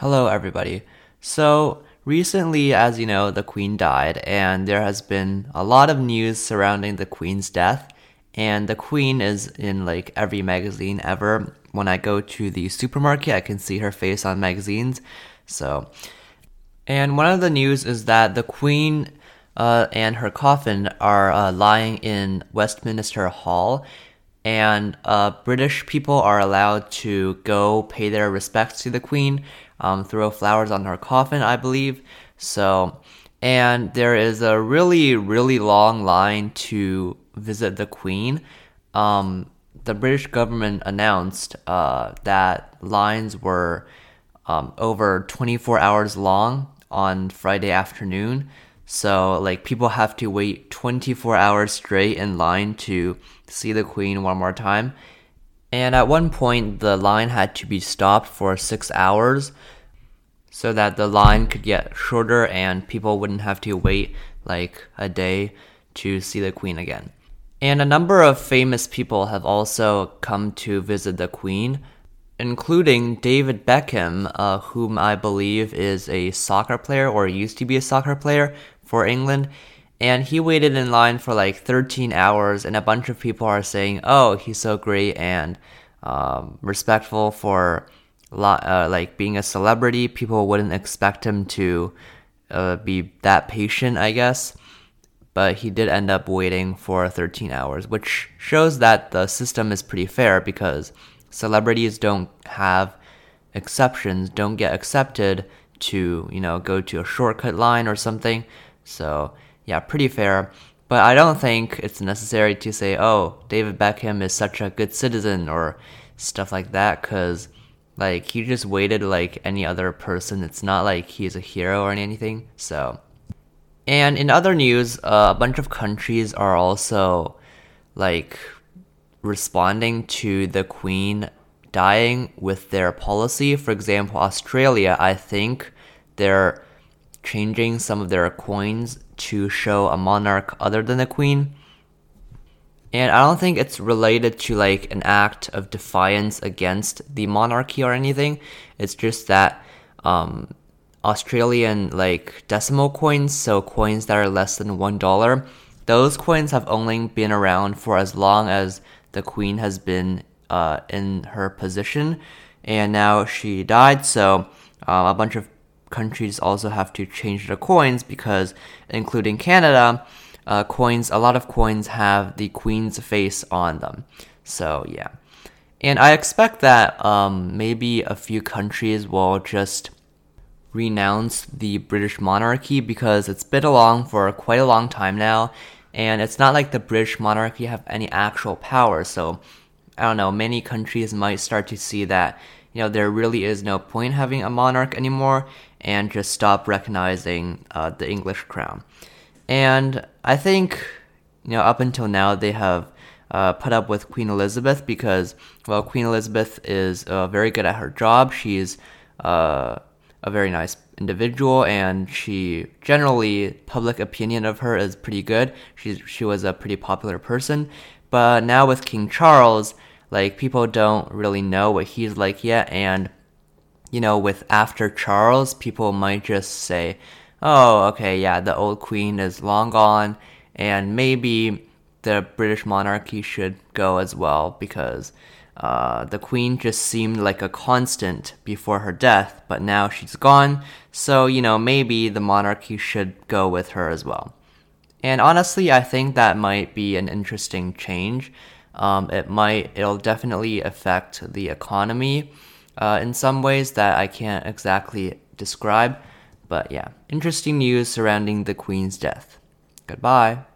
Hello, everybody. So, recently, as you know, the Queen died, and there has been a lot of news surrounding the Queen's death. And the Queen is in like every magazine ever. When I go to the supermarket, I can see her face on magazines. So, and one of the news is that the Queen uh, and her coffin are uh, lying in Westminster Hall, and uh, British people are allowed to go pay their respects to the Queen um, throw flowers on her coffin, I believe. So, and there is a really, really long line to visit the Queen. Um, the British government announced uh, that lines were um, over 24 hours long on Friday afternoon. So, like, people have to wait 24 hours straight in line to see the Queen one more time. And at one point, the line had to be stopped for six hours so that the line could get shorter and people wouldn't have to wait like a day to see the Queen again. And a number of famous people have also come to visit the Queen, including David Beckham, uh, whom I believe is a soccer player or used to be a soccer player for England and he waited in line for like 13 hours and a bunch of people are saying oh he's so great and um, respectful for uh, like being a celebrity. People wouldn't expect him to uh, be that patient i guess. But he did end up waiting for 13 hours which shows that the system is pretty fair because celebrities don't have exceptions don't get accepted to you know go to a shortcut line or something. So yeah, pretty fair. But I don't think it's necessary to say, oh, David Beckham is such a good citizen or stuff like that, because like he just waited like any other person. It's not like he's a hero or anything. So, and in other news, uh, a bunch of countries are also like responding to the Queen dying with their policy. For example, Australia, I think they're changing some of their coins to show a monarch other than the queen. And I don't think it's related to like an act of defiance against the monarchy or anything. It's just that um, Australian like decimal coins, so coins that are less than one dollar, those coins have only been around for as long as the queen has been uh, in her position, and now she died. So uh, a bunch of countries also have to change their coins because, including Canada, uh, coins a lot of coins have the queen's face on them. So yeah, and I expect that um, maybe a few countries will just renounce the British monarchy because it's been along for quite a long time now, and it's not like the British monarchy have any actual power. So I don't know, many countries might start to see that you know there really is no point having a monarch anymore and just stop recognizing uh, the English crown. And I think, you know, up until now they have uh, put up with Queen Elizabeth because, well, Queen Elizabeth is uh, very good at her job. She's uh, a very nice individual, and she generally public opinion of her is pretty good. She's she was a pretty popular person, but now with King Charles, like people don't really know what he's like yet, and you know, with after Charles, people might just say, oh, okay, yeah, the old queen is long gone, and maybe the British monarchy should go as well because uh, the queen just seemed like a constant before her death, but now she's gone, so, you know, maybe the monarchy should go with her as well. And honestly, I think that might be an interesting change. Um, it might, it'll definitely affect the economy uh, in some ways that I can't exactly describe. But yeah, interesting news surrounding the Queen's death. Goodbye.